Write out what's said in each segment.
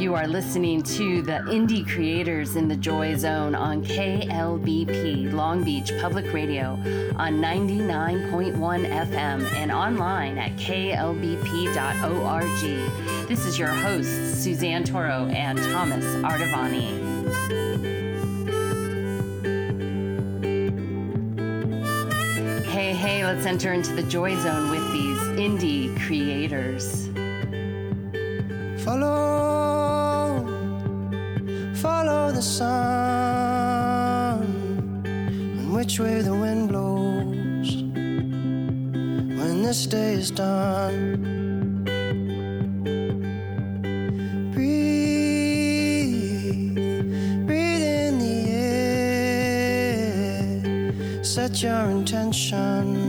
You are listening to the Indie Creators in the Joy Zone on KLBP Long Beach Public Radio on 99.1 FM and online at klbp.org. This is your hosts, Suzanne Toro and Thomas Ardavani. Hey, hey, let's enter into the Joy Zone with these indie creators. Follow the sun, and which way the wind blows when this day is done. Breathe, breathe in the air, set your intentions,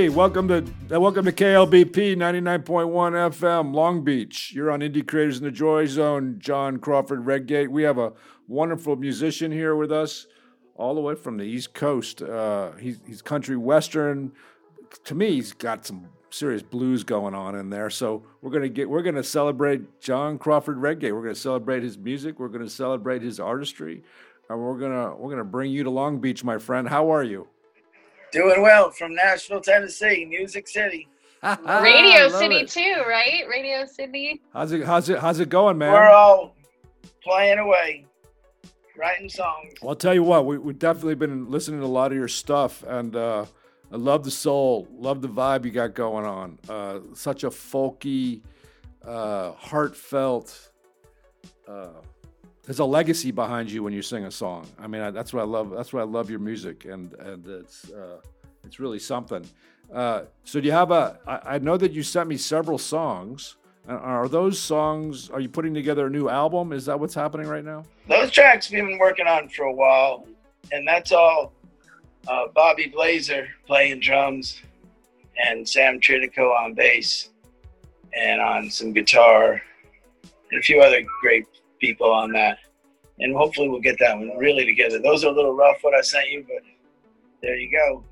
Hey, welcome to uh, welcome to KLBP 99.1 FM Long Beach. You're on Indie Creators in the Joy Zone, John Crawford Redgate. We have a wonderful musician here with us, all the way from the East Coast. Uh, he's, he's country western. To me, he's got some serious blues going on in there. So we're gonna get we're gonna celebrate John Crawford Redgate. We're gonna celebrate his music. We're gonna celebrate his artistry, and we're gonna we're gonna bring you to Long Beach, my friend. How are you? Doing well from Nashville, Tennessee, Music City. Radio City it. too, right? Radio City. How's it? How's it? How's it going, man? We're all playing away, writing songs. well, I'll tell you what. We we've definitely been listening to a lot of your stuff, and uh, I love the soul, love the vibe you got going on. Uh, such a folky, uh, heartfelt. Uh, there's a legacy behind you when you sing a song. I mean, I, that's what I love. That's why I love your music, and and it's uh, it's really something. Uh, so do you have a? I, I know that you sent me several songs. Are those songs? Are you putting together a new album? Is that what's happening right now? Those tracks we've been working on for a while, and that's all uh, Bobby Blazer playing drums and Sam Tridico on bass and on some guitar and a few other great people on that. And hopefully we'll get that one really together. Those are a little rough what I sent you, but there you go.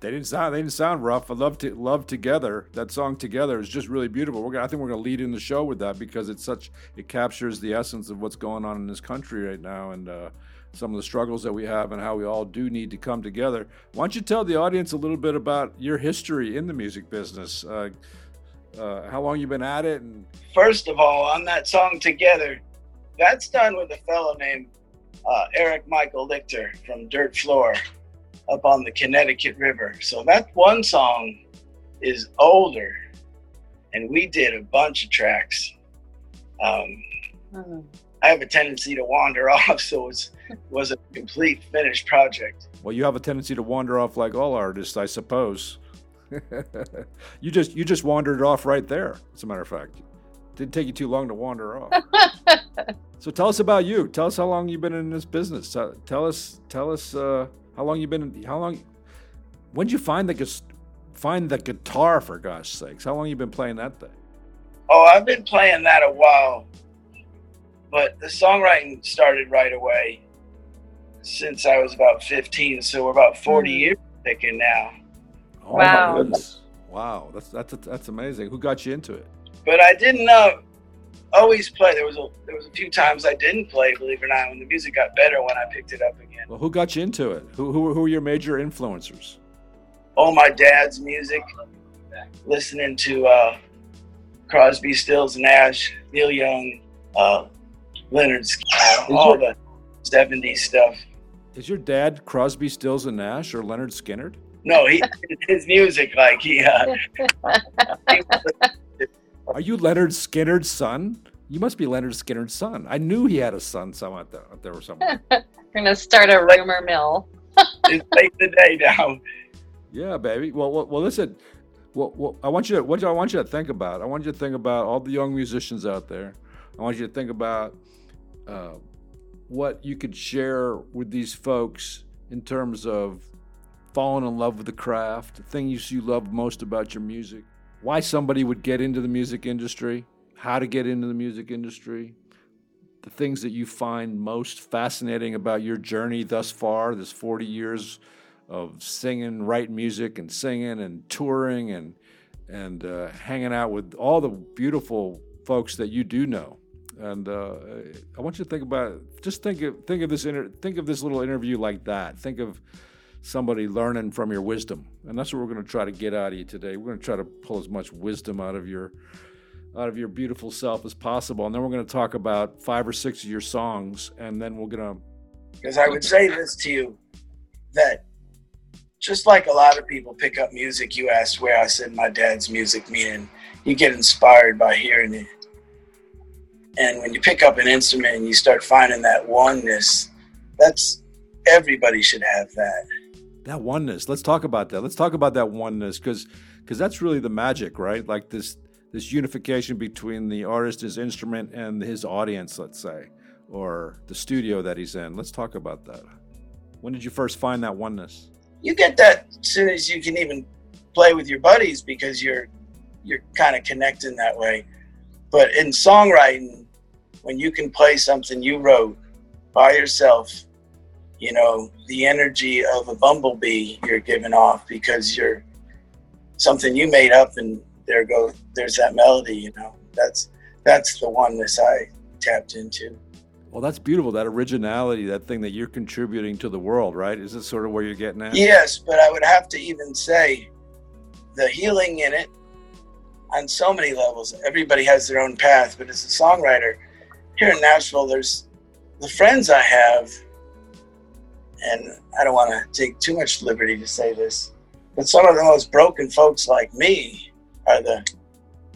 They didn't sound. They didn't sound rough. I love to love together. That song together is just really beautiful. We're gonna, I think we're gonna lead in the show with that because it's such. It captures the essence of what's going on in this country right now and uh, some of the struggles that we have and how we all do need to come together. Why don't you tell the audience a little bit about your history in the music business? Uh, uh, how long you've been at it and First of all, on that song Together, that's done with a fellow named uh, Eric Michael Lichter from Dirt Floor up on the Connecticut River. So that one song is older, and we did a bunch of tracks. Um, I have a tendency to wander off, so it was a complete finished project. Well, you have a tendency to wander off like all artists, I suppose. you just you just wandered off right there. As a matter of fact, didn't take you too long to wander off. So tell us about you. Tell us how long you've been in this business. Tell, tell us, tell us uh, how long you've been. How long? When did you find the find the guitar for gosh sakes? How long you been playing that thing? Oh, I've been playing that a while, but the songwriting started right away since I was about 15. So we're about 40 Hmm. years picking now. Oh Wow. my! Wow, that's that's that's amazing. Who got you into it? But I didn't uh, always play. There was a there was a few times I didn't play. Believe it or not, when the music got better when I picked it up again. Well, who got you into it? Who who, who are your major influencers? Oh, my dad's music, listening to uh, Crosby, Stills, Nash, Neil Young, uh, Lynyrd, Skynyrd, all the '70s stuff. Is your dad Crosby, Stills, and Nash or Lynyrd Skynyrd? No, he his music like he. Uh, he Are you Lynyrd Skynyrd's son? You must be Lynyrd Skynyrd's son. I knew he had a son somewhere out there, out there or somewhere. We're gonna start a rumor mill. it's late in the day now. yeah, baby. Well, well, well listen. Well, well, I want you to what do I want you to think about? I want you to think about all the young musicians out there. I want you to think about uh, what you could share with these folks in terms of falling in love with the craft, the things you love most about your music, why somebody would get into the music industry, how to get into the music industry, the things that you find most fascinating about your journey thus far, this 40 years of singing, writing music, and singing, and touring, and and uh, hanging out with all the beautiful folks that you do know. And uh, I want you to think about. Just think of think of this inter- think of this little interview like that. Think of somebody learning from your wisdom, and that's what we're going to try to get out of you today. We're going to try to pull as much wisdom out of your out of your beautiful self as possible, and then we're going to talk about five or six of your songs, and then we're going to Because I would say this to you that just like a lot of people pick up music, you asked where I said my dad's music, meaning you get inspired by hearing it. And when you pick up an instrument and you start finding that oneness, that's everybody should have that. That oneness. Let's talk about that. Let's talk about that oneness because because that's really the magic right? Like this this unification between the artist his instrument and his audience let's say or the studio that he's in. Let's talk about that. When did you first find that oneness? You get that as soon as you can even play with your buddies because you're you're kind of connecting that way. But in songwriting, when you can play something you wrote by yourself, you know, the energy of a bumblebee you're giving off because you're something you made up and there go there's that melody, you know. That's that's the oneness I tapped into. well that's beautiful that originality that thing that you're contributing to the world right is this sort of where you're getting at Yes, but I would have to even say the healing in it on so many levels. Everybody has their own path, but as a songwriter here in Nashville, there's the friends I have, and I don't want to take too much liberty to say this, but some of the most broken folks like me are the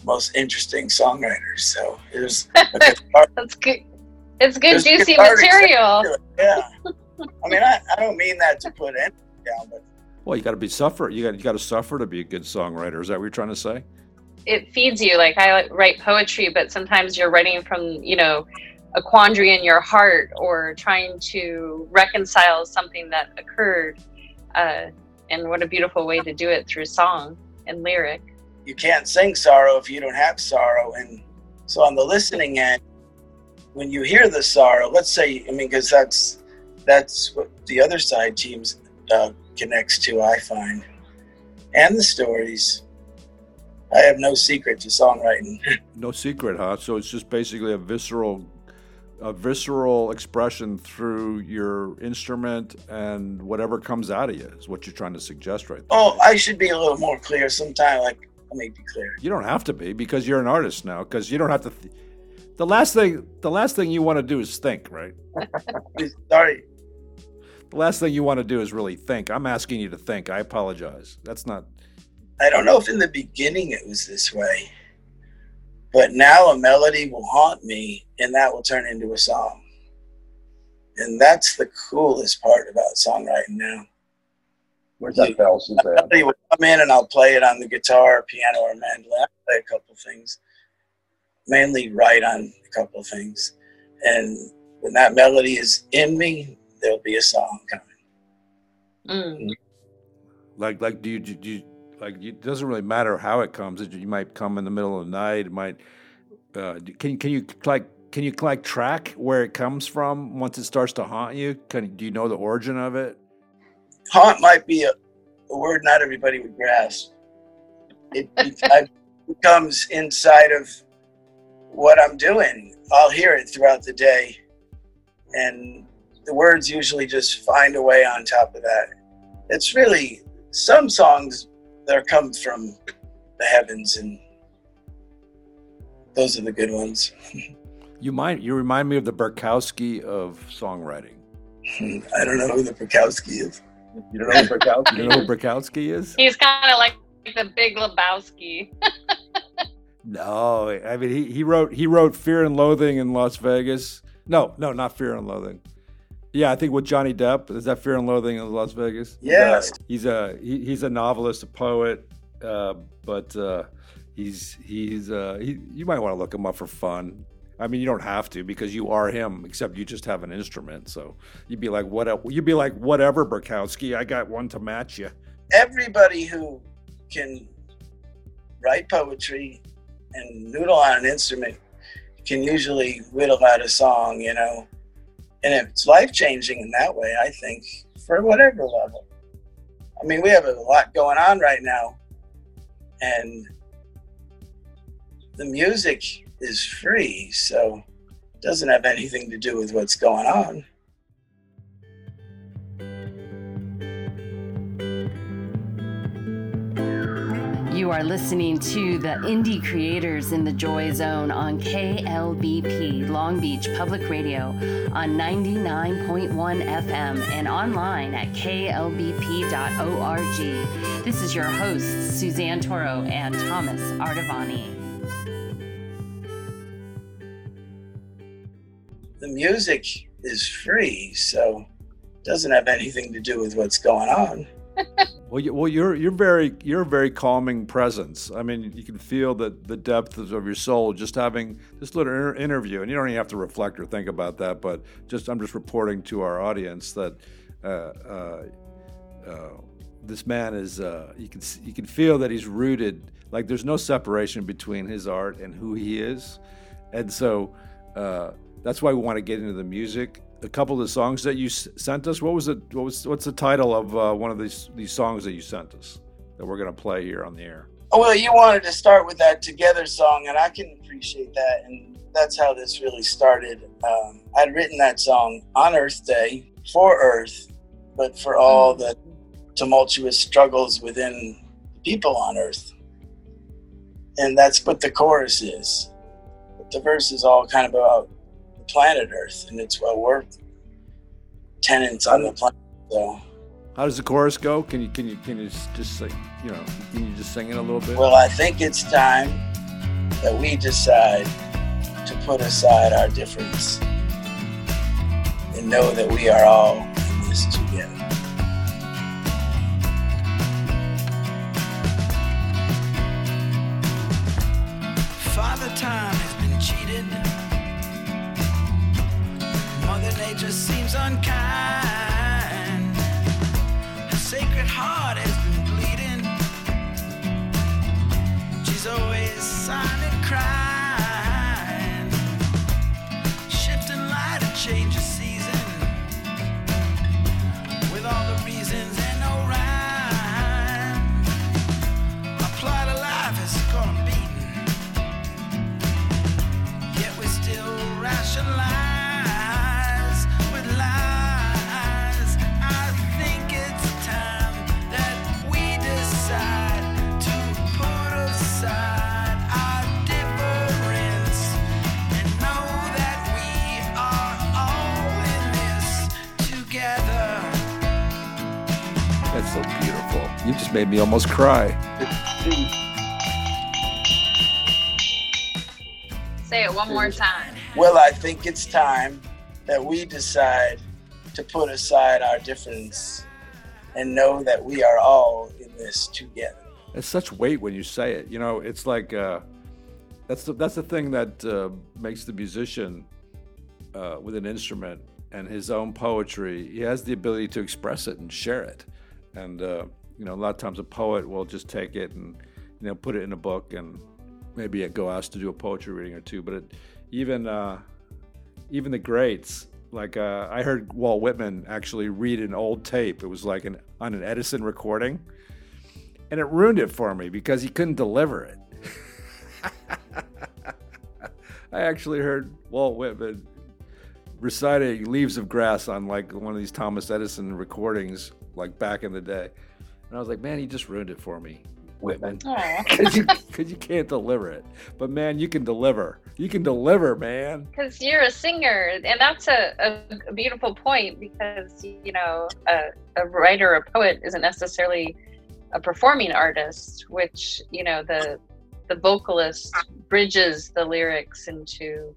most interesting songwriters. So there's a cathartic That's good. It's good, There's juicy cathartic material. Yeah. I mean, I, I don't mean that to put anything down, but well you got to be suffer you got you got to suffer to be a good songwriter is that what you're trying to say It feeds you. Like I write poetry, but sometimes you're writing from you know a quandary in your heart or trying to reconcile something that occurred. Uh, and what a beautiful way to do it through song and lyric. you can't sing sorrow if you don't have sorrow. And so on the listening end, when you hear the sorrow, let's say, I mean, because that's that's what the other side teams uh, connects to, I find, and the stories. I have no secret to songwriting. No secret, huh? So it's just basically a visceral, a visceral expression through your instrument and whatever comes out of you is what you're trying to suggest, right? there. oh, I should be a little more clear sometime. Like, let me be clear. You don't have to be because you're an artist now. Because you don't have to. Th- the last thing, the last thing you want to do is think, right? Sorry. The last thing you want to do is really think. I'm asking you to think. I apologize. That's not. I don't know if in the beginning it was this way, but now a melody will haunt me and that will turn into a song. And that's the coolest part about songwriting now. Where's that fell, Suzanne? Melody will come in and I'll play it on the guitar, piano, or mandolin. I play a couple things, mainly write on a couple things. And when that melody is in me, there'll be a song coming. Mm. Like like do you do you like it doesn't really matter how it comes. It, you might come in the middle of the night. It might uh, can can you like can you like track where it comes from once it starts to haunt you? Can do you know the origin of it? Haunt might be a, a word not everybody would grasp. It, it becomes inside of what I'm doing. I'll hear it throughout the day, and the words usually just find a way on top of that. It's really some songs that come from the heavens, and those are the good ones. You might you remind me of the Berkowski of songwriting. I don't know who the Berkowski is. You don't know who Berkowski You know who Berkowski is? He's kind of like the Big Lebowski. No, I mean he, he wrote he wrote Fear and Loathing in Las Vegas. No, no, not Fear and Loathing. Yeah, I think with Johnny Depp is that Fear and Loathing in Las Vegas. Yes. He's a he, he's a novelist, a poet, uh, but uh, he's he's uh, he, you might want to look him up for fun. I mean, you don't have to because you are him, except you just have an instrument. So you'd be like, what? You'd be like, whatever, Berkowski. I got one to match you. Everybody who can write poetry and noodle on an instrument can usually whittle out a song, you know. And it's life changing in that way, I think, for whatever level. I mean, we have a lot going on right now, and the music is free, so it doesn't have anything to do with what's going on. You are listening to the Indie Creators in the Joy Zone on KLBP Long Beach Public Radio on 99.1 FM and online at klbp.org. This is your hosts, Suzanne Toro and Thomas Artavani. The music is free, so it doesn't have anything to do with what's going on. Well, you, well, you're you're very you're a very calming presence. I mean, you can feel the the depth of your soul just having this little inter- interview, and you don't even have to reflect or think about that. But just I'm just reporting to our audience that uh, uh, uh, this man is uh, you can you can feel that he's rooted. Like there's no separation between his art and who he is, and so uh, that's why we want to get into the music a couple of the songs that you s- sent us. What was it? What was what's the title of uh, one of these these songs that you sent us that we're going to play here on the air? Oh, well, you wanted to start with that Together song, and I can appreciate that. And that's how this really started. Um, I'd written that song on Earth Day for Earth, but for all the tumultuous struggles within people on Earth. And that's what the chorus is. But the verse is all kind of about planet Earth, and it's well, we're tenants on the planet. So, How does the chorus go? Can you can you can you just like You know, can you just sing it a little bit? Well, I think it's time that we decide to put aside our difference and know that we are all in this together. Nature seems unkind. Her sacred heart has been bleeding. She's always silent crying. Made me almost cry. Say it one more time. Well, I think it's time that we decide to put aside our difference and know that we are all in this together. It's such weight when you say it. You know, it's like uh, that's the that's the thing that uh, makes the musician uh, with an instrument and his own poetry, he has the ability to express it and share it. And uh, you know, a lot of times a poet will just take it and you know put it in a book and maybe go ask to do a poetry reading or two. But it, even uh, even the greats, like uh, I heard Walt Whitman actually read an old tape. It was like an on an Edison recording, and it ruined it for me because he couldn't deliver it. I actually heard Walt Whitman reciting "Leaves of Grass" on like one of these Thomas Edison recordings, like back in the day, and I was like, man, he just ruined it for me. Whitman, because you, you, can't deliver it. But man, you can deliver. You can deliver, man. Because you're a singer, and that's a, a, beautiful point. Because you know, a, a writer, a poet, isn't necessarily a performing artist. Which you know, the the vocalist bridges the lyrics into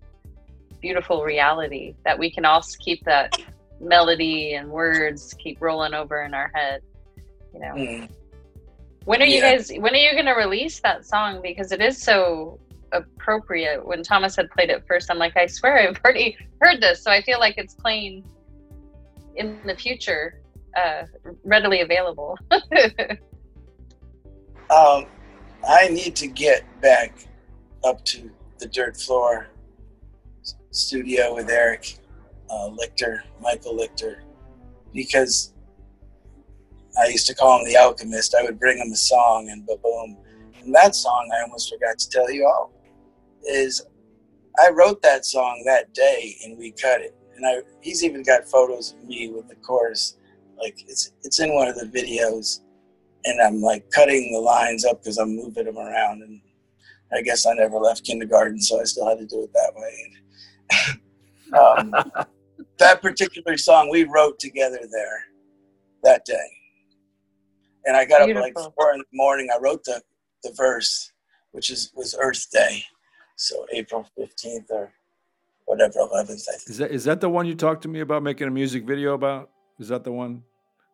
beautiful reality that we can also keep that melody and words keep rolling over in our head you know. Mm. when are yeah. you guys when are you going to release that song? Because it is so appropriate. When thomas had played it first i'm like i swear i've already heard this. So i feel like it's playing in the future uh, readily available. Um I need to get back up to the dirt floor studio with Eric uh, Lichter, Michael Lichter, because I used to call him the alchemist. I would bring him a song and boom. And that song, I almost forgot to tell you all, is I wrote that song that day and we cut it. And I, he's even got photos of me with the chorus. Like it's it's in one of the videos and I'm like cutting the lines up because I'm moving them around. And I guess I never left kindergarten, so I still had to do it that way. um, that particular song we wrote together there that day. And I got Beautiful. up like four in the morning. I wrote the, the verse, which is was Earth Day, so April fifteenth or whatever eleventh. I. Is that is that the one you talked to me about making a music video about? Is that the one?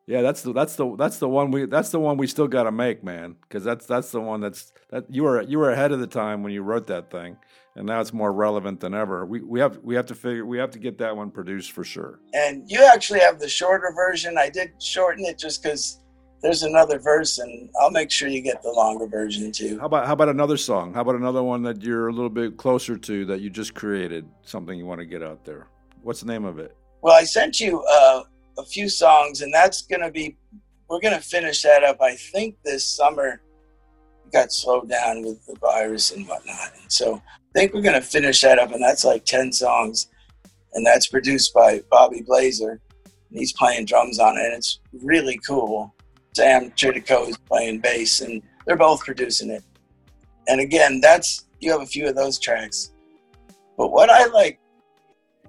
Yeah, that's the that's the that's the one we that's the one we still got to make, man. Because that's that's the one that's that you were you were ahead of the time when you wrote that thing, and now it's more relevant than ever. We we have we have to figure we have to get that one produced for sure. And you actually have the shorter version. I did shorten it just because there's another verse, and I'll make sure you get the longer version too. How about how about another song? How about another one that you're a little bit closer to that you just created? Something you want to get out there. What's the name of it? Well, I sent you. Uh, a few songs, and that's gonna be we're gonna finish that up. I think this summer got slowed down with the virus and whatnot, and so I think we're gonna finish that up, and that's like ten songs, and that's produced by Bobby Blazer, and he's playing drums on it, and it's really cool. Sam Tridico is playing bass, and they're both producing it. And again, that's you have a few of those tracks. But what I like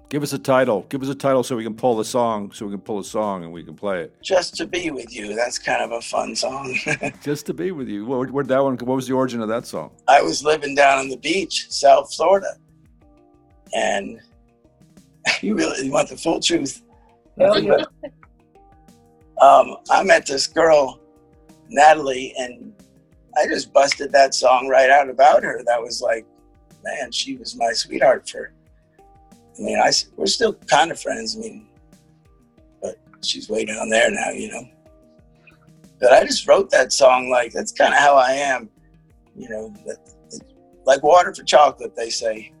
Give us a title. Give us a title so we can pull the song, so we can pull a song and we can play it. Just to be with you. That's kind of a fun song. Just to be with you. Where, where that one? What was the origin of that song? I was living down on the beach, South Florida, and you really want the full truth. Um, I met this girl, Natalie, and I just busted that song right out about her. That was like, man, she was my sweetheart for I mean, I, we're still kind of friends. I mean, but she's way down there now, you know. But I just wrote that song like that's kind of how I am, you know. That, like water for chocolate, they say.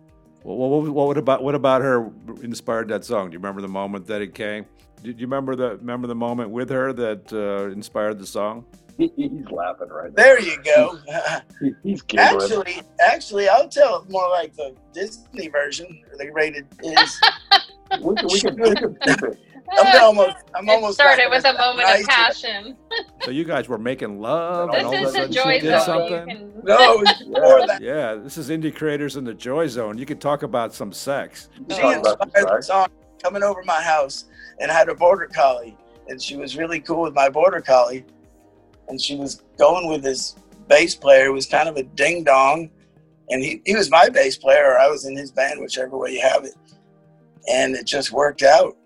Well, what, what, about what about her inspired that song? Do you remember the moment that it came? Did you remember the remember the moment with her that uh, inspired the song? He's laughing right now. There you go. He's giggling. Actually, actually, I'll tell it more like the Disney version, the rated is. we can, we can, we can it. I'm almost. I'm it almost. started with a moment of passion. so you guys were making love. This and all is the joy did zone. Something? Can... No, yeah. yeah, this is indie creators in the joy zone. You could talk about some sex. She inspired the song coming over my house and had a border collie, and she was really cool with my border collie and she was going with this bass player who was kind of a ding dong. And he, he was my bass player, or I was in his band, whichever way you have it. And it just worked out.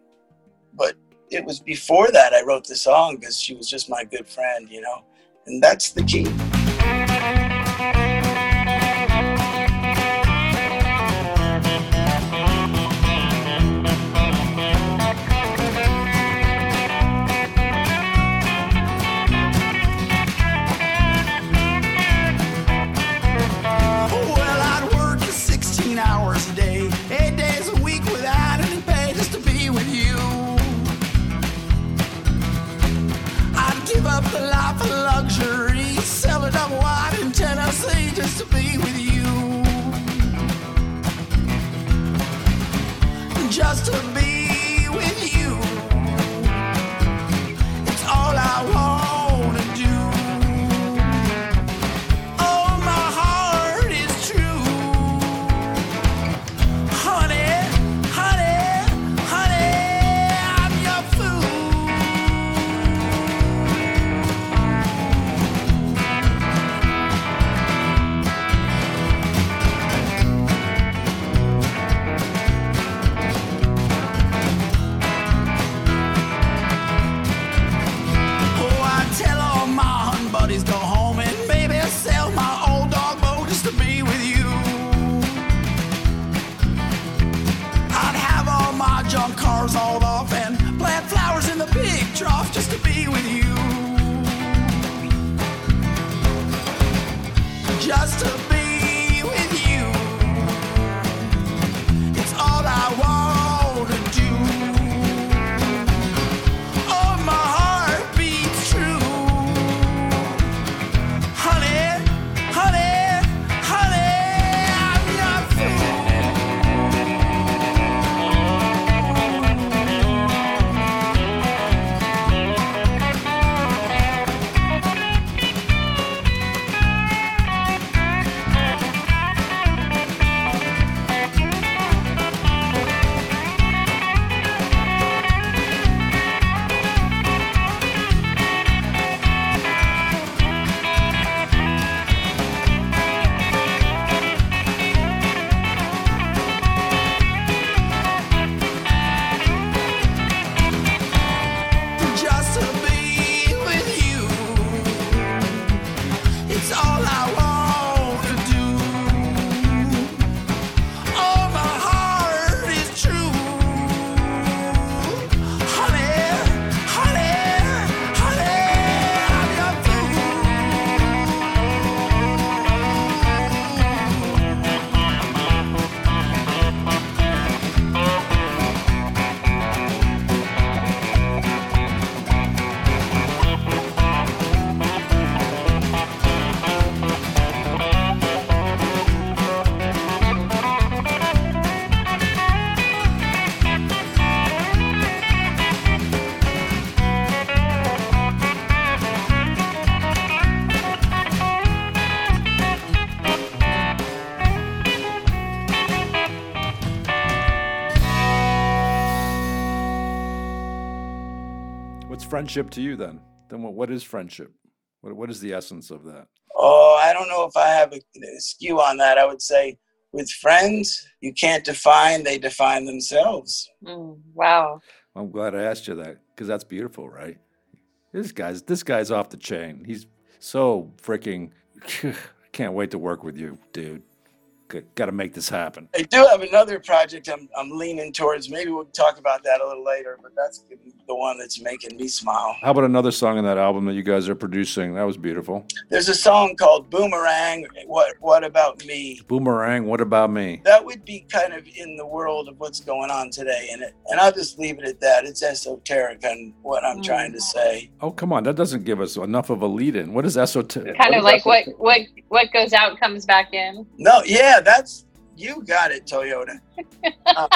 But it was before that I wrote the song because she was just my good friend, you know. And that's the key. Friendship to you then? Then what, what is friendship? What, what is the essence of that? Oh, I don't know if I have a, a skew on that. I would say with friends, you can't define, they define themselves. Mm, wow. I'm glad I asked you that because that's beautiful, right? This guy's this guy's off the chain. He's so freaking. I can't wait to work with you, dude. Got to make this happen. I do have another project I'm, I'm leaning towards. Maybe we'll talk about that a little later, but that's the one that's making me smile. How about another song in that album that you guys are producing? That was beautiful. There's a song called Boomerang. What What about me? Boomerang. What about me? That would be kind of in the world of what's going on today, and it, and I'll just leave it at that. It's esoteric on what I'm trying to say. Oh, come on. That doesn't give us enough of a lead in. What is esoteric? Kind of like what what what goes out comes back in. No, yeah, that's you got it, Toyota. Um,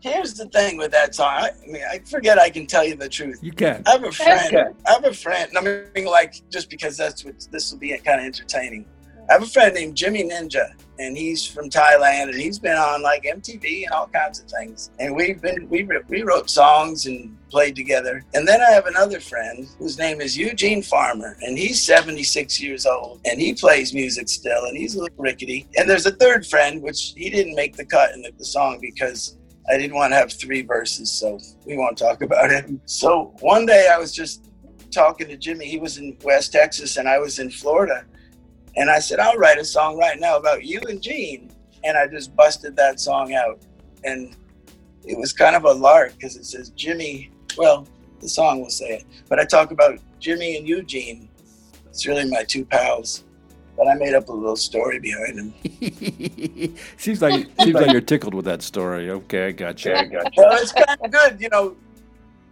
here's the thing with that song. I, I mean, I forget I can tell you the truth. You can. I have a friend. I have a friend. I mean, like, just because that's what this will be kind of entertaining. I have a friend named Jimmy Ninja, and he's from Thailand, and he's been on like MTV and all kinds of things. And we've been we we wrote songs and played together. And then I have another friend whose name is Eugene Farmer, and he's 76 years old, and he plays music still, and he's a little rickety. And there's a third friend, which he didn't make the cut in the, the song because I didn't want to have three verses, so we won't talk about him. So one day I was just talking to Jimmy. He was in West Texas and I was in Florida. And I said, I'll write a song right now about you and Gene. And I just busted that song out. And it was kind of a lark because it says Jimmy. Well, the song will say it. But I talk about Jimmy and Eugene. It's really my two pals. But I made up a little story behind them. seems like seems like you're tickled with that story. Okay, I got you. Yeah, I got you. Well, it's kind of good. You know,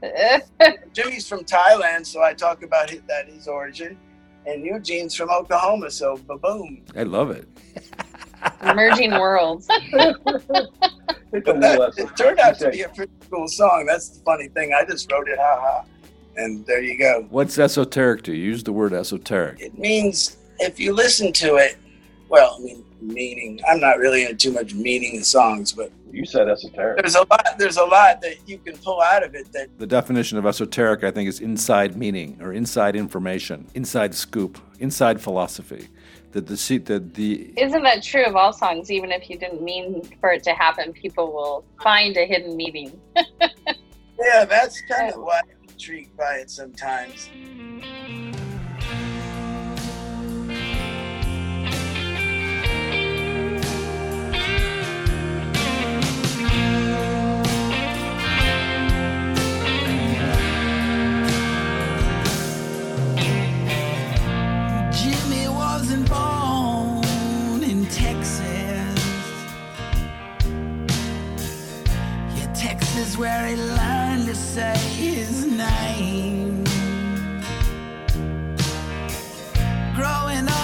Jimmy's from Thailand, so I talk about his, that his origin. And Eugene's from Oklahoma, so ba boom. I love it. Merging worlds. Take a But that, it turned out to be a pretty cool song. That's the funny thing. I just wrote it, ha ha. And there you go. What's esoteric to you? Use the word esoteric. It means if you listen to it, well, I mean, meaning. I'm not really into too much meaning in songs, but You said esoteric. there's a lot. There's a lot that you can pull out of it. That The definition of esoteric, I think, is inside meaning or inside information, inside scoop, inside philosophy. The the the, the, the Isn't that true of all songs? Even if you didn't mean for it to happen, people will find a hidden meaning. yeah, that's kind of why I'm intrigued by it sometimes. Born in Texas. Yeah, Texas where he learned to say his name. Growing up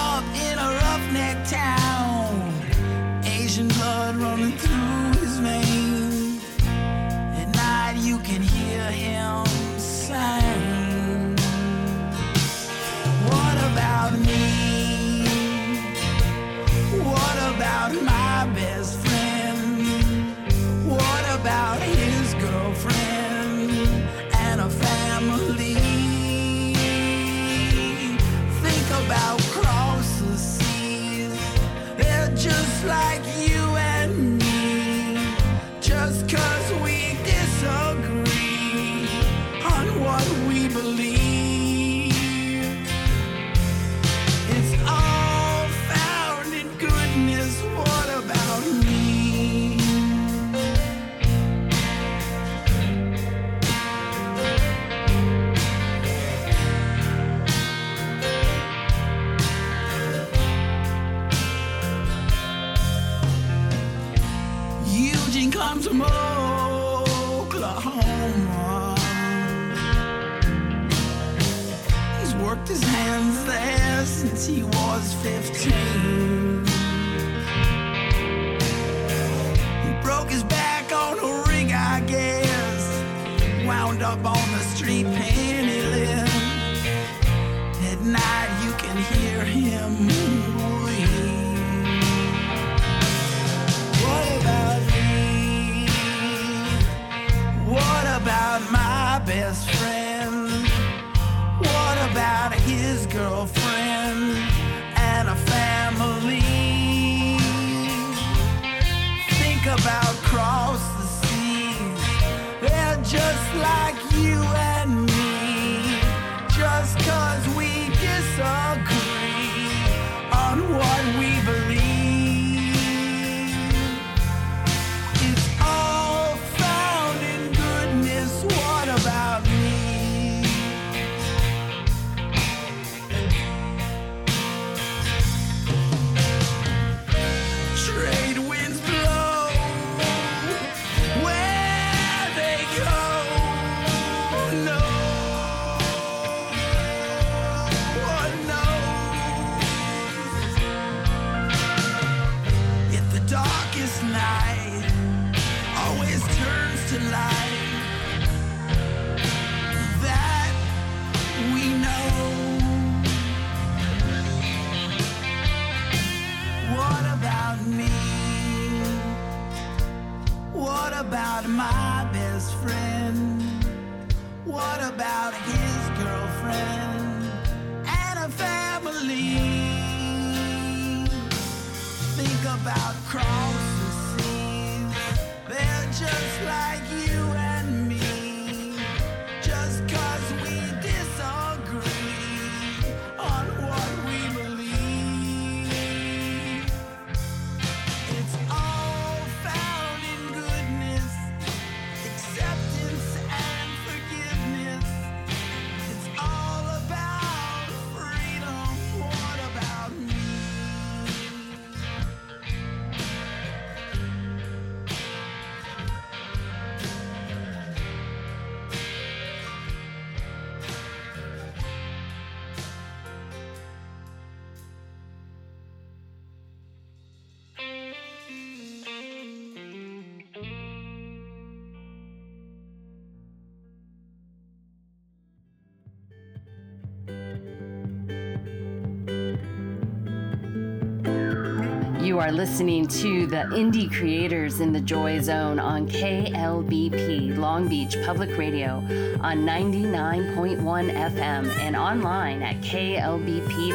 are listening to the Indie Creators in the Joy Zone on KLBP Long Beach Public Radio on 99.1 FM and online at klbp.org.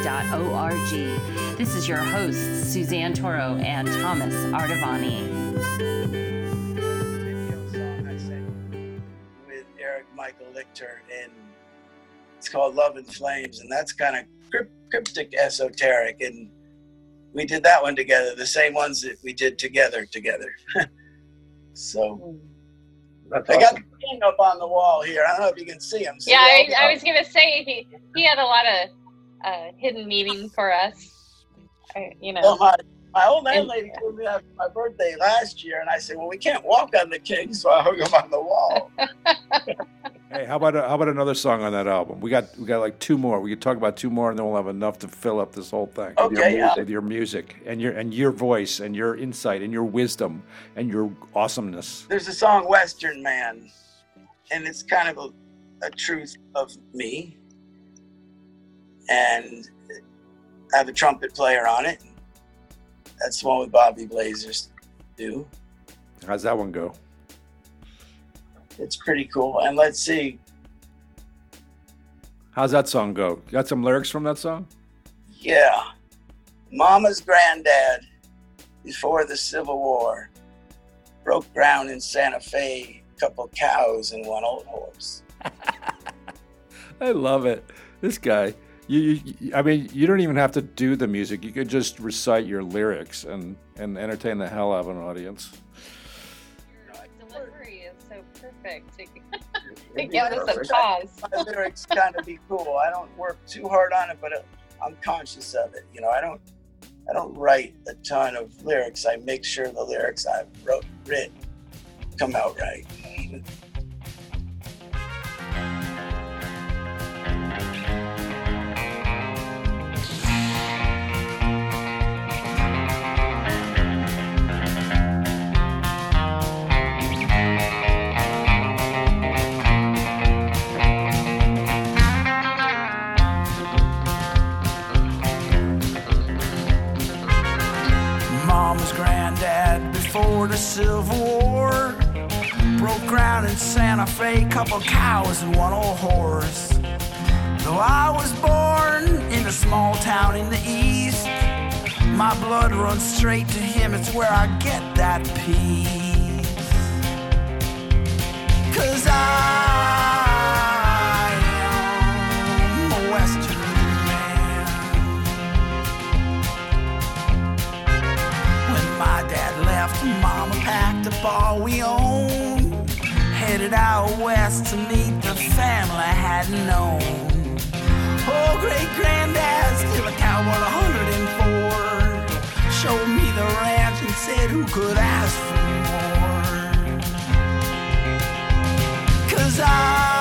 This is your hosts, Suzanne Toro and Thomas Artavani. Michael Lichter, and it's called Love and Flames, and that's kind of cryptic, esoteric, and we did that one together, the same ones that we did together together. so That's I got awesome. the king up on the wall here. I don't know if you can see him. See Yeah, I. I was gonna say he he had a lot of uh, hidden meaning for us. I, you know, Well, my, my old And- landlady told me that for my birthday last year, and I said, "Well, we can't walk on the king, so I hung him on the wall." Hey, how about how about another song on that album? We got we got like two more. We could talk about two more, and then we'll have enough to fill up this whole thing. Okay, yeah. With your music and your and your voice and your insight and your wisdom and your awesomeness. There's a song "Western Man," and it's kind of a, a truth of me, and I have a trumpet player on it. That's the one with Bobby Blazers do. How's that one go? It's pretty cool. And let's see, How's that song go? You got some lyrics from that song? yeah, Mama's granddad before the Civil War broke ground in Santa Fe, a couple cows and one old horse. I love it. This guy. You, you, I mean, you don't even have to do the music. You could just recite your lyrics and and entertain the hell out of an audience. Perfect. to give us a pause. my lyrics kind of be cool. I don't work too hard on it, but uh, I'm conscious of it. You know, I don't I don't write a ton of lyrics. I make sure the lyrics I've wrote written come out right. Mom's granddad before the Civil War broke ground in Santa Fe, couple cows and one old horse. Though I was born in a small town in the east, my blood runs straight to him. It's where I get that peace. Cause I Mama packed up all we owned. Headed out west to meet the family I hadn't known. Oh, great granddad, still a cowboy, 104. Showed me the ranch and said, Who could ask for more? Cause I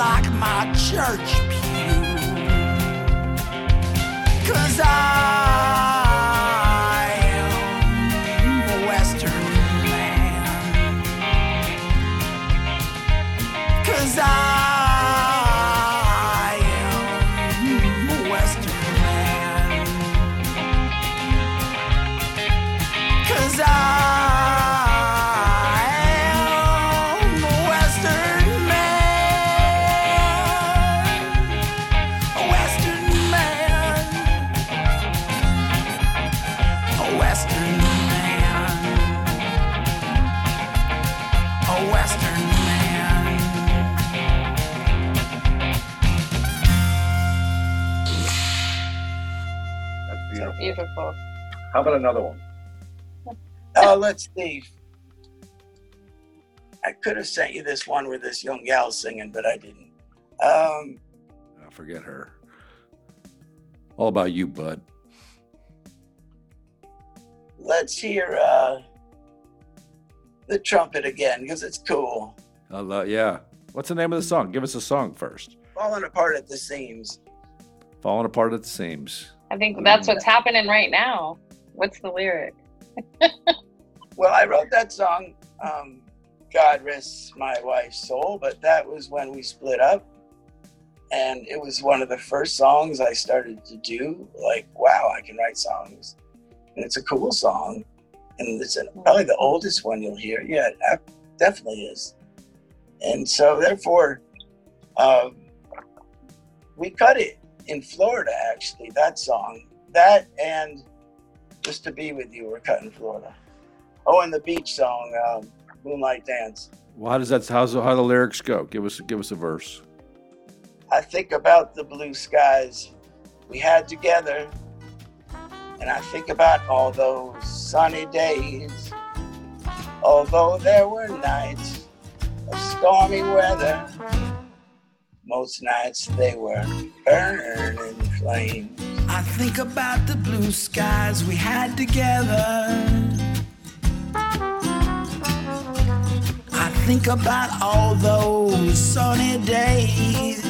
like my church pew. Cause I How about another one? Oh, let's see. I could have sent you this one with this young gal singing, but I didn't. Um, Oh, forget her. All about you, bud. let's hear uh, the trumpet again because it's cool. I love, yeah. What's the name of the song? Give us a song first. Falling apart at the seams. Falling apart at the seams. I think that's what's happening right now. What's the lyric? Well, I wrote that song. Um, God Rest my wife's soul, but that was when we split up. And it was one of the first songs I started to do. Like, wow, I can write songs. And it's a cool song. And it's an, probably the oldest one you'll hear. Yeah, it definitely is. And so, therefore, um, we cut it in Florida, actually, that song. That and Just to Be With You were cut in Florida. Oh, and the beach song, um, Moonlight Dance. Well, how does that? How's how the lyrics go? Give us give us a verse. I think about the blue skies we had together, and I think about all those sunny days. Although there were nights of stormy weather, most nights they were burning flames. I think about the blue skies we had together. I think about all those sunny days.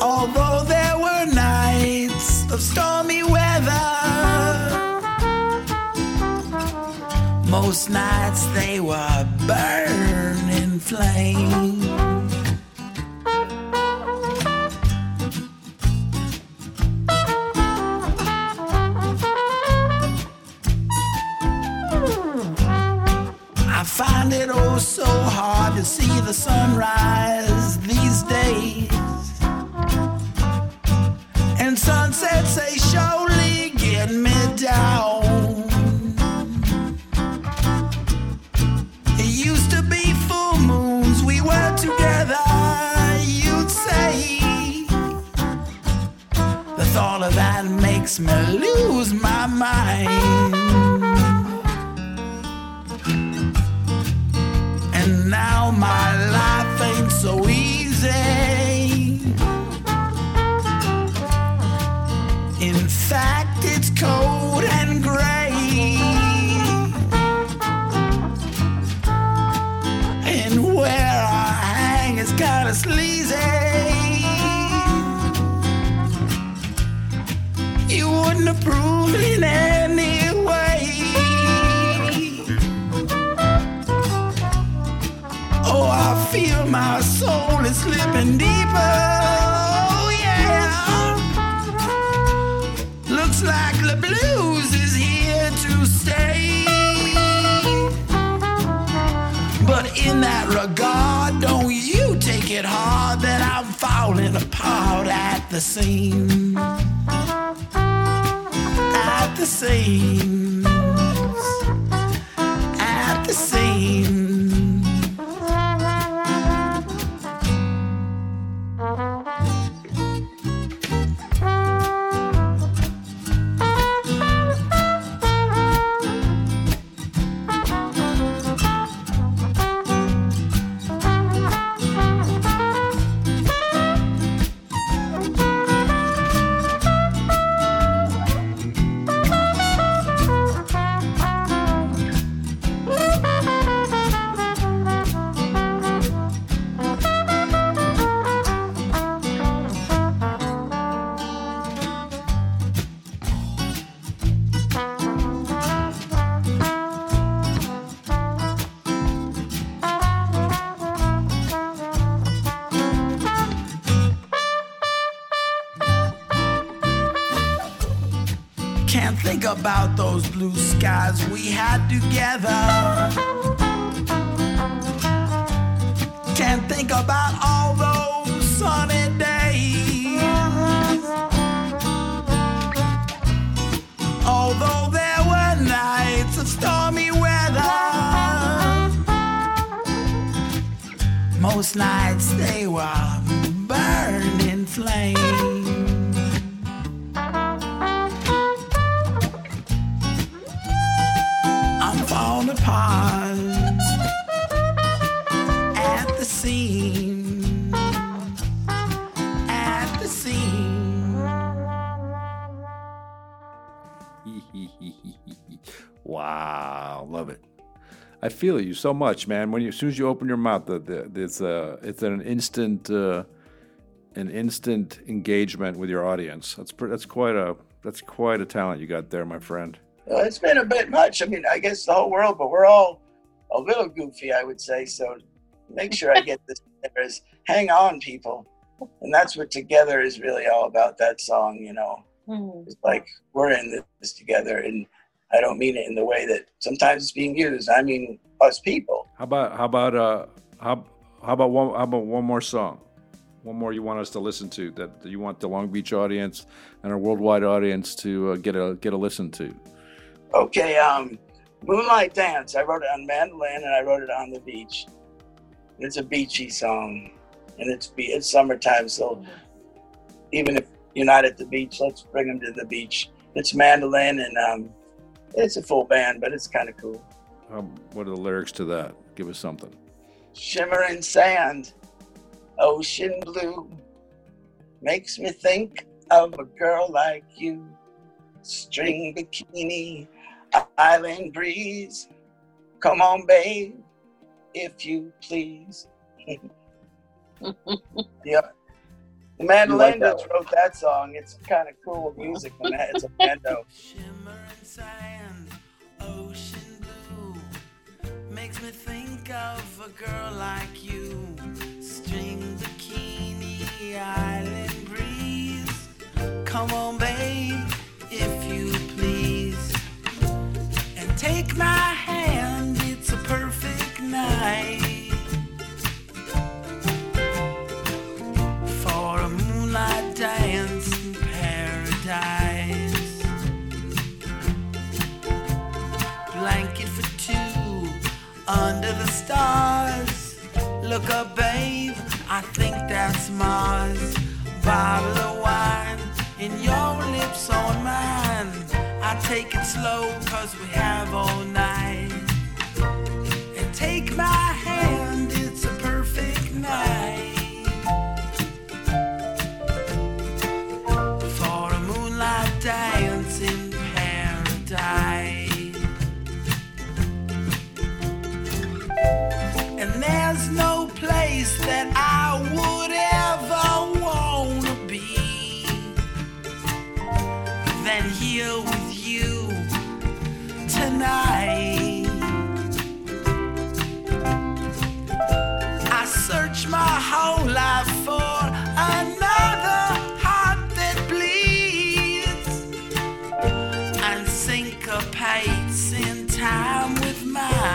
Although there were nights of stormy weather, most nights they were burning feel you so much, man. When you, as soon as you open your mouth, the, the, it's uh, it's an instant, uh, an instant engagement with your audience. That's pre- that's quite a that's quite a talent you got there, my friend. Well, it's been a bit much. I mean, I guess the whole world, but we're all a little goofy, I would say. So make sure I get this there is hang on, people. And that's what together is really all about that song, you know. Hmm. It's like we're in this together and I don't mean it in the way that sometimes it's being used. I mean us people. How about how about uh how how about one how about one more song? One more you want us to listen to that, that you want the Long Beach audience and our worldwide audience to uh, get a get a listen to. Okay, um, Moonlight Dance. I wrote it on mandolin and I wrote it on the beach. It's a beachy song, and it's be it's summertime, so even if you're not at the beach, let's bring them to the beach. It's mandolin and um, it's a full band, but it's kind of cool. Um, what are the lyrics to that? Give us something. Shimmering sand, ocean blue, makes me think of a girl like you. String bikini, island breeze. Come on, babe, if you please. yeah. The mandolin that just wrote that song. It's kind of cool music when that it's a bando. Shimmering sand, ocean blue, makes me think of a girl like you. String the bikini, island breeze. Come on, babe, if you please. And take my hand, it's a perfect night. Stars. Look up, babe, I think that's Mars. Bottle of wine and your lips on mine. I take it slow, cause we have all night. And take my hand, it's a perfect night. There's no place that I would ever wanna be than here with you tonight. I search my whole life for another heart that bleeds and syncopates in time with mine.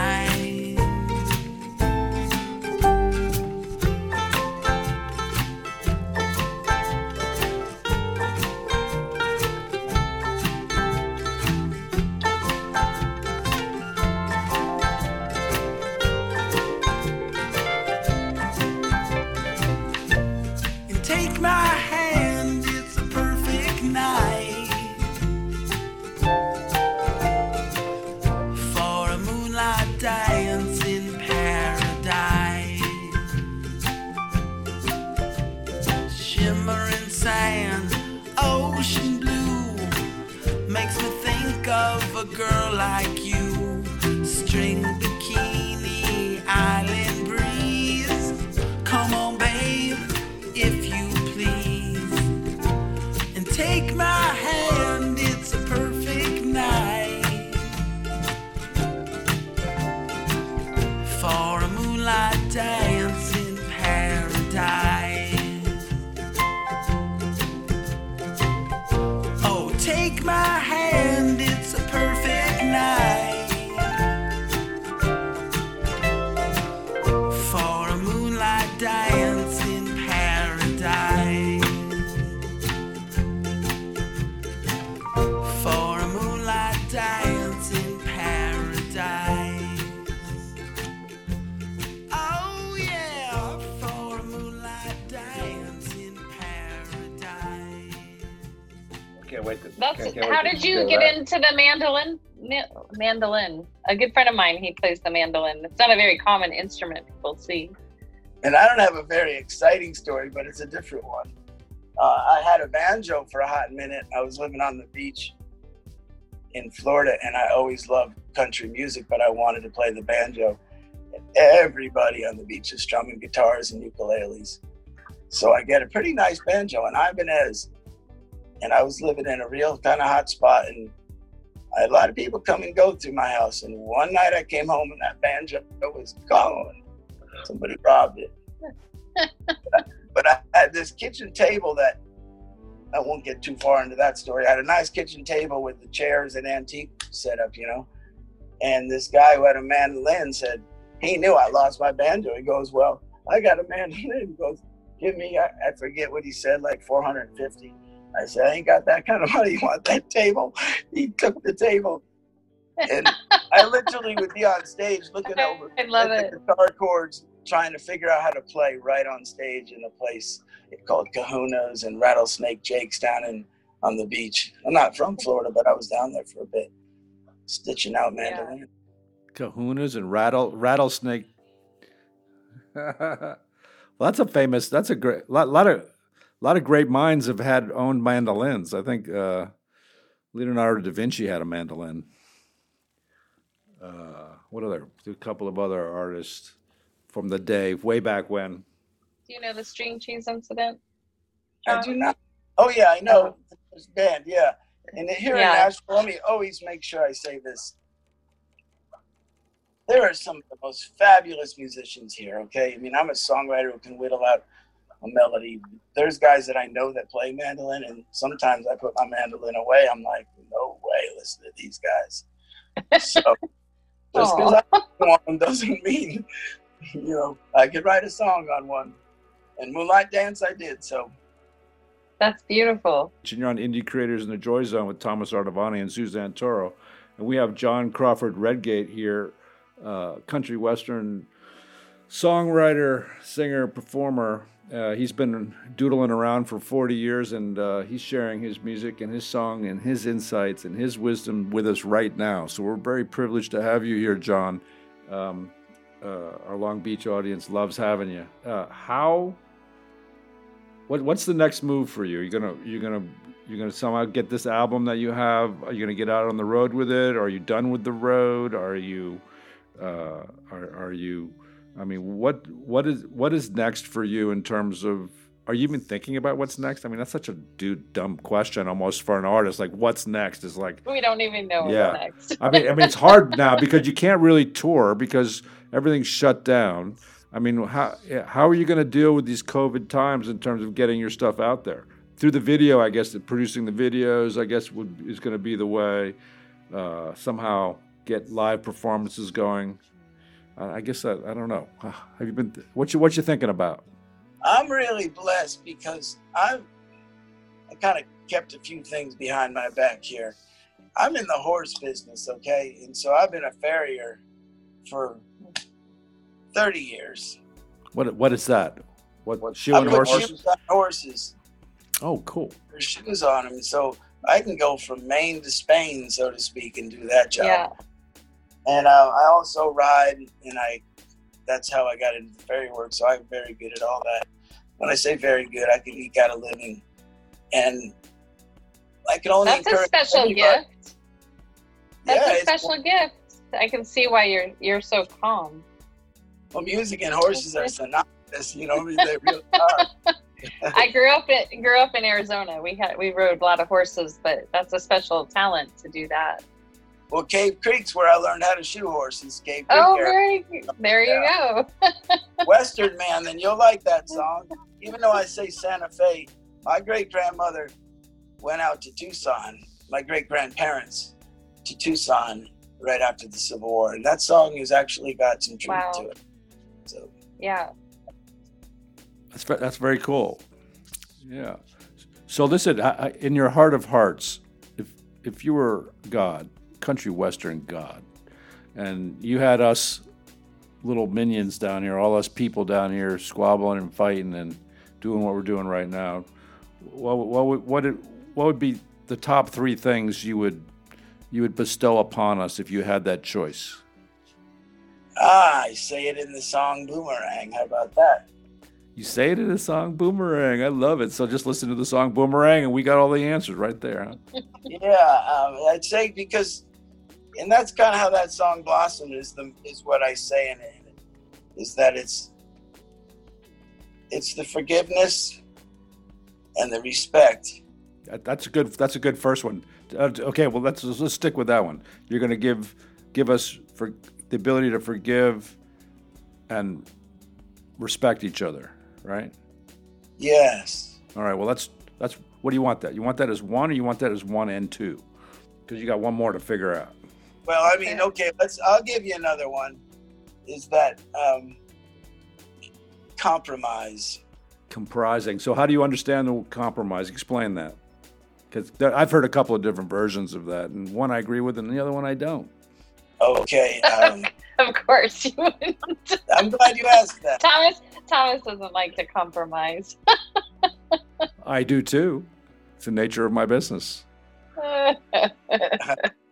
Did you get that. into the mandolin? Ma- Mandolin. A good friend of mine, he plays the mandolin. It's not a very common instrument people see. And I don't have a very exciting story, but it's a different one. Uh, I had a banjo for a hot minute. I was living on the beach in Florida, and I always loved country music, but I wanted to play the banjo. Everybody on the beach is strumming guitars and ukuleles. So I get a pretty nice banjo, and Ibanez. And I was living in a real kind of hot spot, and I had a lot of people come and go through my house. And one night I came home, and that banjo was gone. Somebody robbed it. but I had this kitchen table that I won't get too far into that story. I had a nice kitchen table with the chairs and antique setup, you know. And this guy who had a mandolin said he knew I lost my banjo. He goes, "Well, I got a mandolin." He goes, "Give me," I, I forget what he said, like 450. I said, "I ain't got that kind of money. You want that table?" He took the table, and I literally would be on stage looking over I love at it. the guitar chords, trying to figure out how to play right on stage in a place called Kahuna's and Rattlesnake Jake's down in on the beach. I'm not from Florida, but I was down there for a bit, stitching out mandolin. Kahunas and rattle rattlesnake. well, that's a famous. That's a great lot, lot of lot of great minds have had owned mandolins. I think uh, Leonardo da Vinci had a mandolin. Uh, what other? A couple of other artists from the day, way back when. Do you know the string cheese incident? I do not. Oh yeah, I know this band. Yeah, and here Yeah. in Nashville, let me always make sure I say this. There are some of the most fabulous musicians here. Okay, I mean, I'm a songwriter who can whittle out a melody. There's guys that I know that play mandolin, and sometimes I put my mandolin away. I'm like, no way, listen to these guys. So just because I want them doesn't mean, you know, I could write a song on one. And Moonlight Dance, I did. So That's beautiful. And you're on Indie Creators in the Joy Zone with Thomas Artavani and Suzanne Toro. And we have John Crawford Redgate here, uh, country western songwriter, singer, performer. Uh, he's been doodling around for 40 years and uh, he's sharing his music and his song and his insights and his wisdom with us right now. So we're very privileged to have you here, John. Um, uh, our Long Beach audience loves having you. Uh, how what what's the next move for you? You're gonna you're gonna you're gonna somehow get this album that you have. Are you gonna get out on the road with it? Are you done with the road? Are you uh, are are you? I mean, what what is what is next for you in terms of? Are you even thinking about what's next? I mean, that's such a dude dumb question almost for an artist. Like, what's next is like We don't even know what's Yeah. next. I mean, I mean, it's hard now because you can't really tour because everything's shut down. I mean, how how are you going to deal with these COVID times in terms of getting your stuff out there through the video? I guess that producing the videos, I guess, would is going to be the way. Uh, somehow get live performances going. Uh, I guess I, I don't know. Uh, Have you been? What you what you thinking about? I'm really blessed because I've I kind of kept a few things behind my back here. I'm in the horse business, okay, and so I've been a farrier for 30 years. What what is that? What, What- shoe I horses? shoes on horses. Oh, cool. There's shoes on them, so I can go from Maine to Spain, so to speak, and do that job. Yeah. And uh, I also ride, and I that's how I got into the farrier work. So I'm very good at all that. When I say very good, I can eke out a living, and I can only That's a special anybody- gift. That's Yeah, a special gift. I can see why you're you're so calm. Well, music and horses are synonymous. You know, they really are. I grew up in grew up in Arizona. We had we rode a lot of horses, but that's a special talent to do that. Well, Cave Creek's where I learned how to shoe horses. Cave Creek, Oh, area. very there you go. Western man, then you'll like that song. Even though I say Santa Fe, my great grandmother went out to Tucson, my great grandparents to Tucson right after the Civil War. And that song has actually got some truth Wow. to it. So Yeah. That's that's very cool. Yeah. So listen, I, I, in your heart of hearts, if if you were God, country western God, and you had us little minions down here, all us people down here squabbling and fighting and doing what we're doing right now, what what would what it, what would be the top three things you would you would bestow upon us if you had that choice? Ah, I say it in the song Boomerang. How about that? You say it in the song Boomerang. I love it. So just listen to the song Boomerang, and we got all the answers right there. Huh? yeah, um, I'd say because, and that's kind of how that song blossomed. Is the is what I say in it. Is that it's it's the forgiveness and the respect. That's a good. That's a good first one. Uh, okay, well let's let's stick with that one. You're going to give give us for the ability to forgive and respect each other, right? Yes. All right. Well, that's that's. What do you want that? You want that as one, or you want that as one and two? Because you got one more to figure out. Well, I mean, okay. Let's. I'll give you another one. Is that um, compromise? Comprising. So, how do you understand the compromise? Explain that. Because I've heard a couple of different versions of that, and one I agree with, and the other one I don't. Okay. Um, of course you would. I'm glad you asked that. Thomas Thomas doesn't like to compromise. I do too. It's the nature of my business.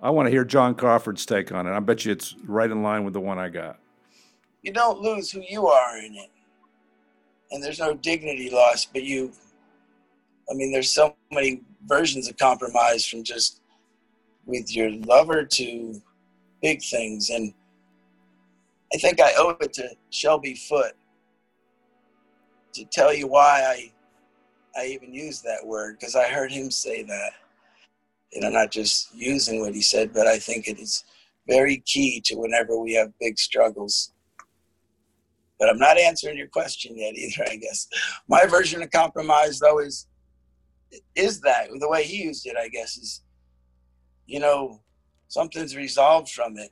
I want to hear John Crawford's take on it. I bet you it's right in line with the one I got. You don't lose who you are in it. And there's no dignity lost, but you I mean there's so many versions of compromise from just with your lover to big things. And I think I owe it to Shelby Foote to tell you why I I even use that word because I heard him say that. And I'm not just using what he said, but I think it is very key to whenever we have big struggles. But I'm not answering your question yet either, I guess. My version of compromise though is is that the way he used it, I guess, is you know, something's resolved from it.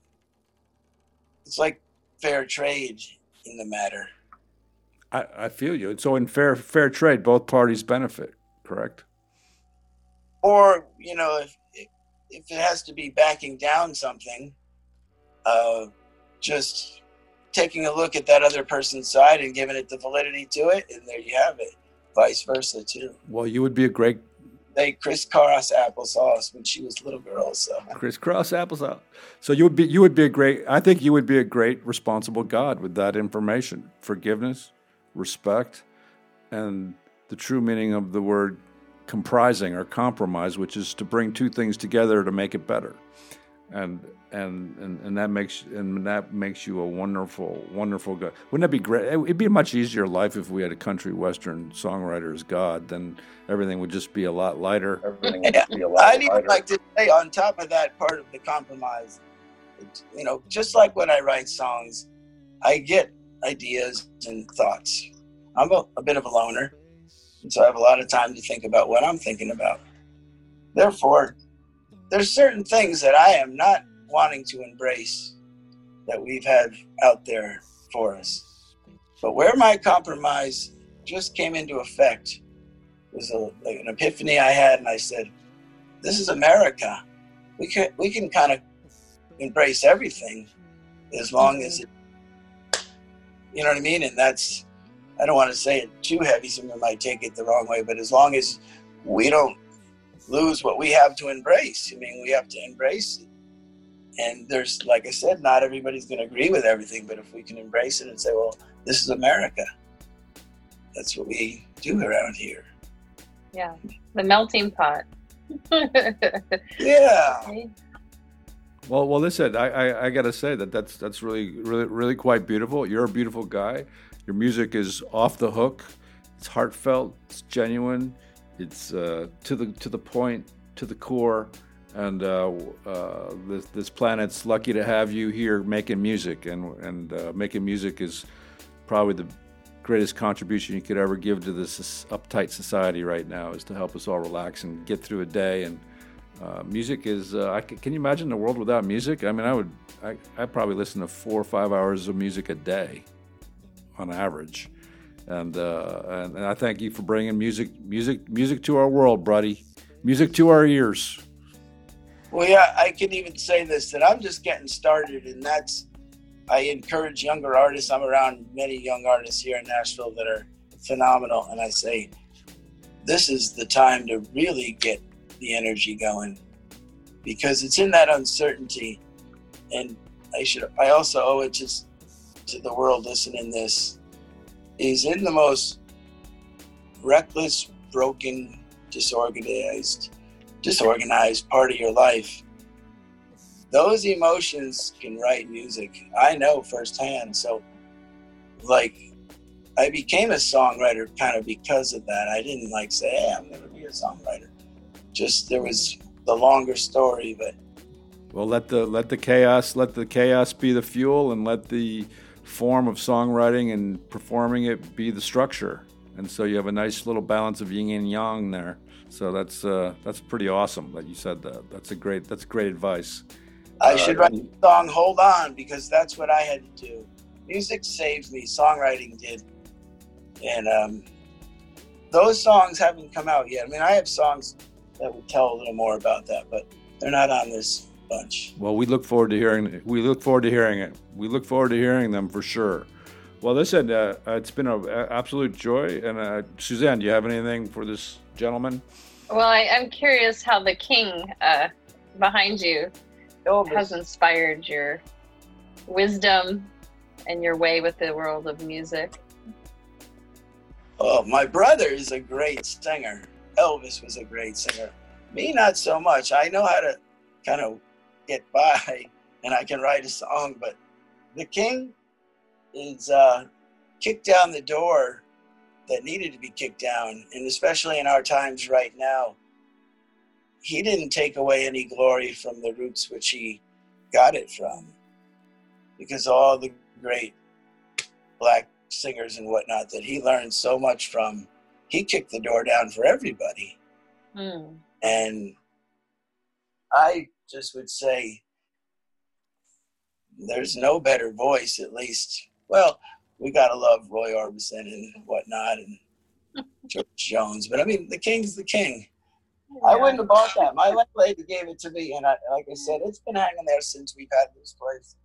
It's like fair trade in the matter. I, I feel you. So in fair fair trade, both parties benefit, correct? Or you know, if if it has to be backing down something, uh, just taking a look at that other person's side and giving it the validity to it, and there you have it. Vice versa too. Well, you would be a great they crisscross applesauce when she was a little girl. So crisscross applesauce. So you would be you would be a great. I think you would be a great responsible God with that information, forgiveness, respect, and the true meaning of the word comprising or compromise, which is to bring two things together to make it better, and and and, and that makes and that makes you a wonderful wonderful guy. Wouldn't that be great? It'd be a much easier life if we had a country western songwriter as God. Then everything would just be a lot lighter. Everything would be a lot I'd even like to say on top of that part of the compromise, you know, just like when I write songs, I get ideas and thoughts. I'm a, a bit of a loner, and so I have a lot of time to think about what I'm thinking about. Therefore, there's certain things that I am not wanting to embrace that we've had out there for us. But where my compromise just came into effect was a, like an epiphany I had, and I said, "This is America. We can we can kind of embrace everything as long as it, you know what I mean." And that's I don't want to say it too heavy; someone might take it the wrong way. But as long as we don't lose what we have to embrace, I mean, we have to embrace it. And there's like i said not everybody's going to agree with everything but if we can embrace it and say well this is america that's what we do around here. Yeah the melting pot. Yeah. Well well listen I, I i gotta say that that's that's really really really quite beautiful. You're a beautiful guy your music is off the hook. It's heartfelt. It's genuine. It's uh, to the to the point to the core. And uh, uh, this, this, planet's lucky to have you here making music, and and uh, making music is probably the greatest contribution you could ever give to this uptight society right now is to help us all relax and get through a day. And uh, music is, uh, can, you imagine a world without music? I mean, I would, I I probably listen to four or five hours of music a day, on average. And, uh, and, and I thank you for bringing music, music, music to our world, buddy. Music to our ears. Well, yeah, I can even say this that I'm just getting started, and that's I encourage younger artists. I'm around many young artists here in Nashville that are phenomenal, and I say this is the time to really get the energy going because it's in that uncertainty. And I should I also owe it just to the world listening this is in the most reckless, broken, disorganized, disorganized part of your life. Those emotions can write music. I know firsthand. So like I became a songwriter kind of because of that. I didn't like say, hey, I'm gonna be a songwriter. Just there was the longer story, but Well, let the let the chaos let the chaos be the fuel, and let the form of songwriting and performing it be the structure. And so you have a nice little balance of yin and yang there. So that's uh, that's pretty awesome that you said that. That's a great that's great advice. I Uh, should write the song Hold On because that's what I had to do. Music saved me, songwriting did. And um, those songs haven't come out yet. I mean, I have songs that would tell a little more about that, but they're not on this bunch. Well, we look forward to hearing. We look forward to hearing it. We look forward to hearing them for sure. Well, listen, uh, it's been an absolute joy. And uh, Suzanne, do you have anything for this gentleman? Well, I, I'm curious how the king uh, behind you has inspired your wisdom and your way with the world of music. Oh, my brother is a great singer. Elvis was a great singer. Me, not so much. I know how to kind of get by and I can write a song, but the king is uh, kicked down the door that needed to be kicked down. And especially in our times right now, he didn't take away any glory from the roots which he got it from. Because all the great black singers and whatnot that he learned so much from, he kicked the door down for everybody. Hmm. And I just would say there's no better voice, at least. Well, we got to love Roy Orbison and whatnot and George Jones. But I mean, the king's the king. I wouldn't have bought that. My landlady gave it to me. And I, like I said, it's been hanging there since we've had this place.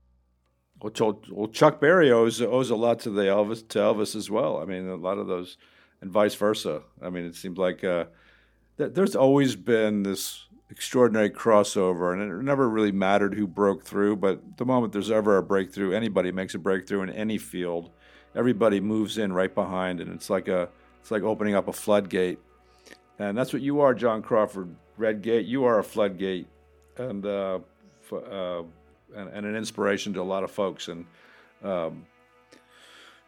Well, well, Chuck Berry owes owes a lot to the Elvis to Elvis as well. I mean, a lot of those, and vice versa. I mean, it seems like uh, th- there's always been this extraordinary crossover, and it never really mattered who broke through. But the moment there's ever a breakthrough, anybody makes a breakthrough in any field, everybody moves in right behind, and it's like a it's like opening up a floodgate, and that's what you are, John Crawford Redgate. You are a floodgate, and. Uh, f- uh, and, and an inspiration to a lot of folks. And um,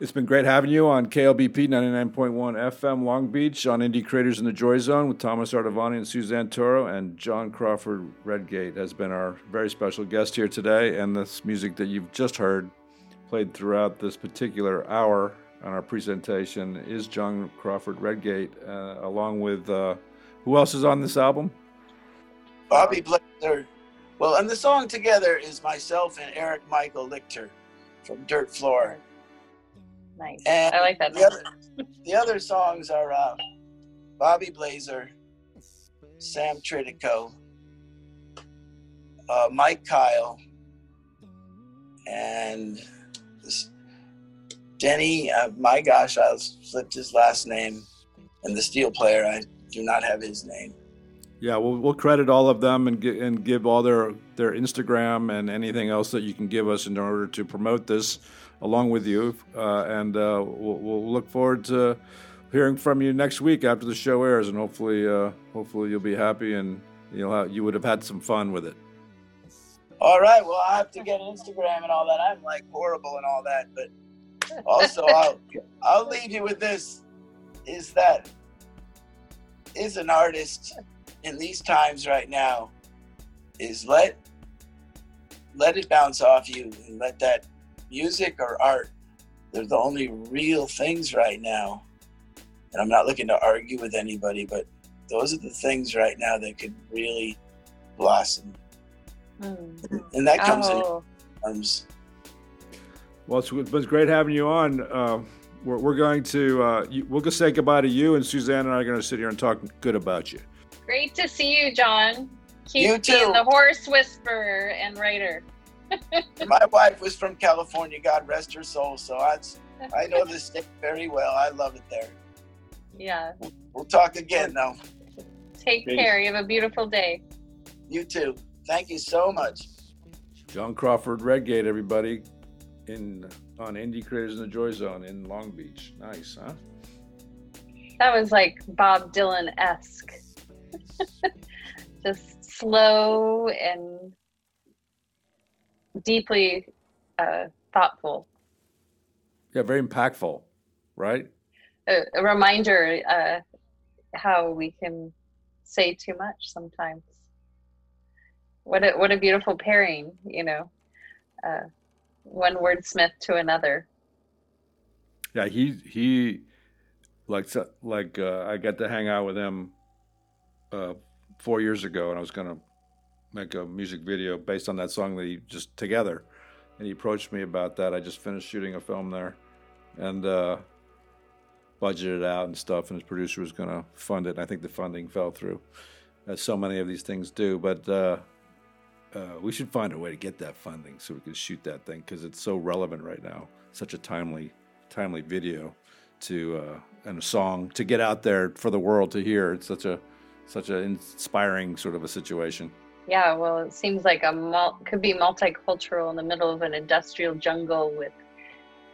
it's been great having you on KLBP 99.1 FM Long Beach on Indie Creators in the Joy Zone with Thomas Artavani and Suzanne Toro. And John Crawford Redgate has been our very special guest here today. And this music that you've just heard played throughout this particular hour on our presentation is John Crawford Redgate, uh, along with uh, who else is on this album? Bobby Blazer. Well, and the song together is myself and Eric Michael Lichter from Dirt Floor. Nice. And I like that. The other, the other songs are uh, Bobby Blazer, Sam Tridico, uh, Mike Kyle, and this Denny. Uh, my gosh, I slipped his last name, and the steel player. I do not have his name. Yeah, we'll, we'll credit all of them and, gi- and give all their, their Instagram and anything else that you can give us in order to promote this along with you. Uh, and uh, we'll, we'll look forward to hearing from you next week after the show airs, and hopefully, uh, hopefully you'll be happy and you'll have, you would have had some fun with it. All right. Well, I have to get Instagram and all that. I'm like horrible and all that, but also I'll I'll leave you with this: is that is an artist in these times right now is let let it bounce off you and let that music or art they're the only real things right now and i'm not looking to argue with anybody but those are the things right now that could really blossom Hmm. and that comes Oh, in arms Well, it's, it was great having you on. Uh, we're, we're going to uh, you, we'll just say goodbye to you, and Suzanne and I are going to sit here and talk good about you. Great to see you, John. Keep You too. the horse whisperer and writer. my wife was from California, God rest her soul. So I, I know the state very well. I love it there. Yeah. We'll talk again, though. Take Peace. care. You have a beautiful day. You too. Thank you so much. John Crawford Redgate, everybody, in on Indie Creators in the Joy Zone in Long Beach. Nice, huh? That was like Bob Dylan esque. Just slow and deeply uh, thoughtful. Yeah, very impactful, right? A, a reminder uh, how we can say too much sometimes. What a what a beautiful pairing, you know. Uh, one wordsmith to another. Yeah, he he like like uh, I got to hang out with him uh, four years ago, and I was gonna make a music video based on that song that he just together, and he approached me about that. I just finished shooting a film there, and uh, budgeted out and stuff, and his producer was gonna fund it. And I think the funding fell through, as so many of these things do. But uh, uh, we should find a way to get that funding so we can shoot that thing because it's so relevant right now. Such a timely timely video to uh, and a song to get out there for the world to hear. It's such a such an inspiring sort of a situation. Yeah, well, it seems like a mul- could be multicultural in the middle of an industrial jungle with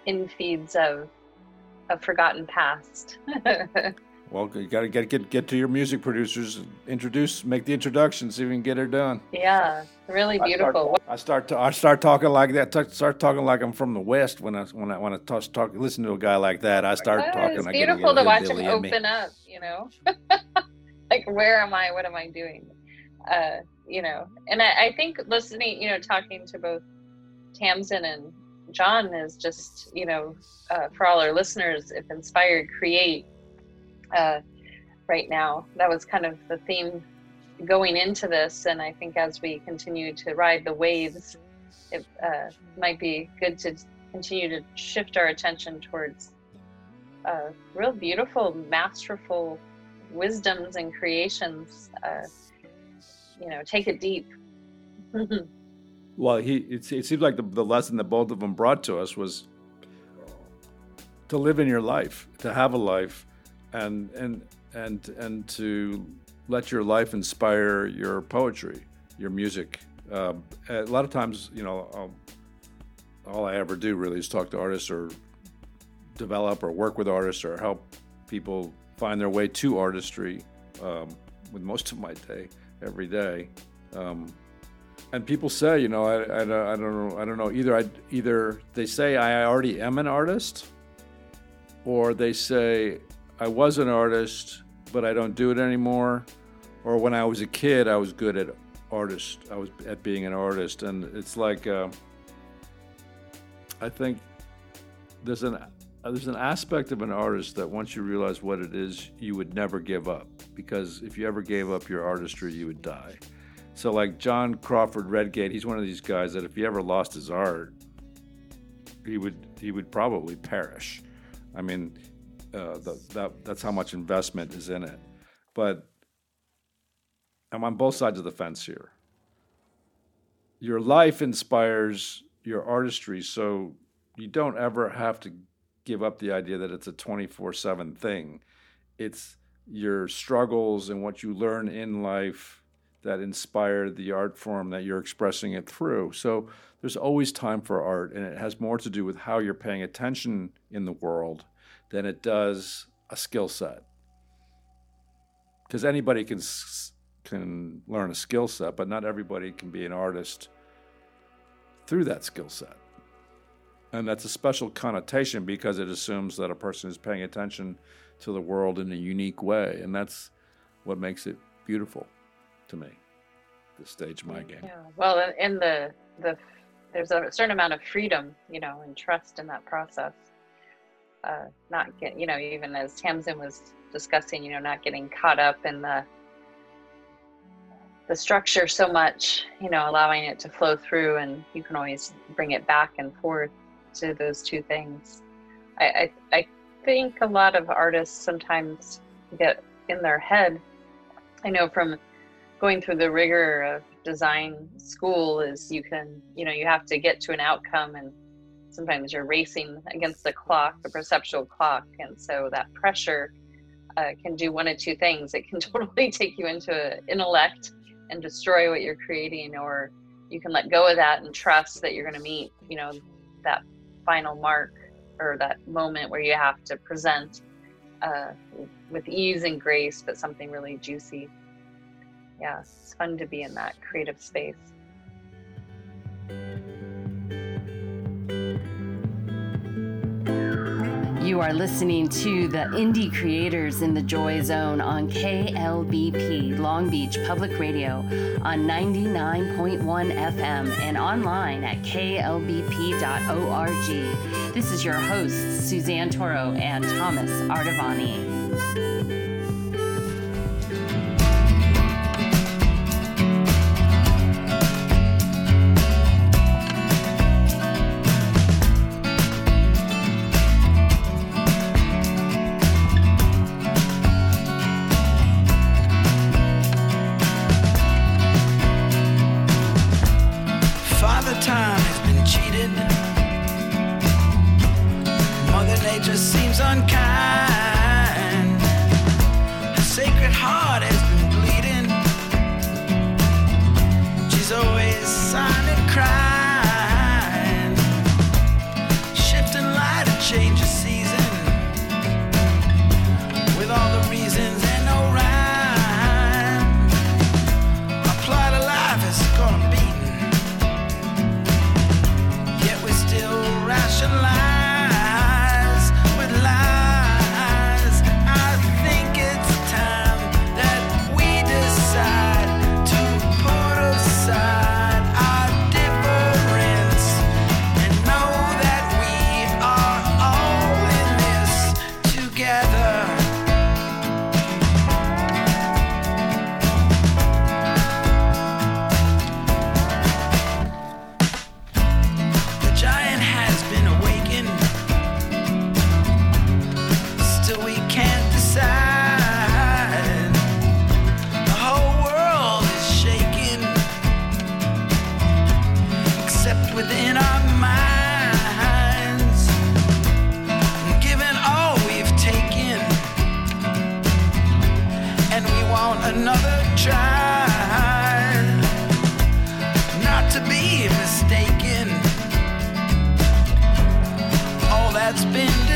infeeds of a forgotten past. Well, you got to get get get to your music producers, introduce, make the introduction, see if we can get her done. yeah, really I start- beautiful. I start to I start talking like that. t- Start talking like I'm from the West when I when I when I talk, talk listen to a guy like that. I start Oh, talking. it's I get a beautiful to watch him in me. open up, you know? like, where am I? What am I doing? Uh, you know, and I, I think listening, you know, talking to both Tamsin and John is just, you know, uh, for all our listeners, if inspired, create uh, right now. That was kind of the theme going into this. And I think as we continue to ride the waves, it uh, might be good to continue to shift our attention towards uh, real beautiful, masterful wisdoms and creations. Uh, you know, take it deep. Well, he it, it seems like the, the lesson that both of them brought to us was to live in your life, to have a life, and and and and to let your life inspire your poetry, your music. Uh, a lot of times, you know, I'll, all I ever do really is talk to artists or develop or work with artists or help people find their way to artistry um, with most of my day every day. Um, and people say, you know, I, I, don't- I don't know, I don't know. Either I, either they say I already am an artist, or they say I was an artist, but I don't do it anymore, or when I was a kid, I was good at artist. I was at being an artist, and it's like uh, I think there's an there's an aspect of an artist that once you realize what it is, you would never give up because if you ever gave up your artistry, you would die. So, like John Crawford Redgate, he's one of these guys that if he ever lost his art, he would he would probably perish. I mean, uh, the, that that's how much investment is in it. But I'm on both sides of the fence here. Your life inspires your artistry, so you don't ever have to give up the idea that it's a 24/7 thing. It's your struggles and what you learn in life that inspire the art form that you're expressing it through. So there's always time for art, and it has more to do with how you're paying attention in the world than it does a skill set. Because anybody can can learn a skill set, but not everybody can be an artist through that skill set. And that's a special connotation because it assumes that a person is paying attention to the world in a unique way, and that's what makes it beautiful to me. This stage my game. Yeah. Well, in- in the the there's a certain amount of freedom, you know, and trust in that process. Uh, not get, you know, even as Tamsin was discussing, you know, not getting caught up in the the structure so much, you know, allowing it to flow through, and you can always bring it back and forth to those two things. I, I, I think a lot of artists sometimes get in their head. I know from going through the rigor of design school is you can you know you have to get to an outcome and sometimes you're racing against the clock the perceptual clock and so that pressure uh, can do one of two things it can totally take you into intellect and destroy what you're creating or you can let go of that and trust that you're going to meet you know that final mark or that moment where you have to present uh, with ease and grace, but something really juicy. Yeah, it's fun to be in that creative space. You are listening to the Indie Creators in the Joy Zone on KLBP Long Beach Public Radio on 99.1 FM and online at klbp.org. This is your hosts, Suzanne Toro and Thomas Artavani. that's been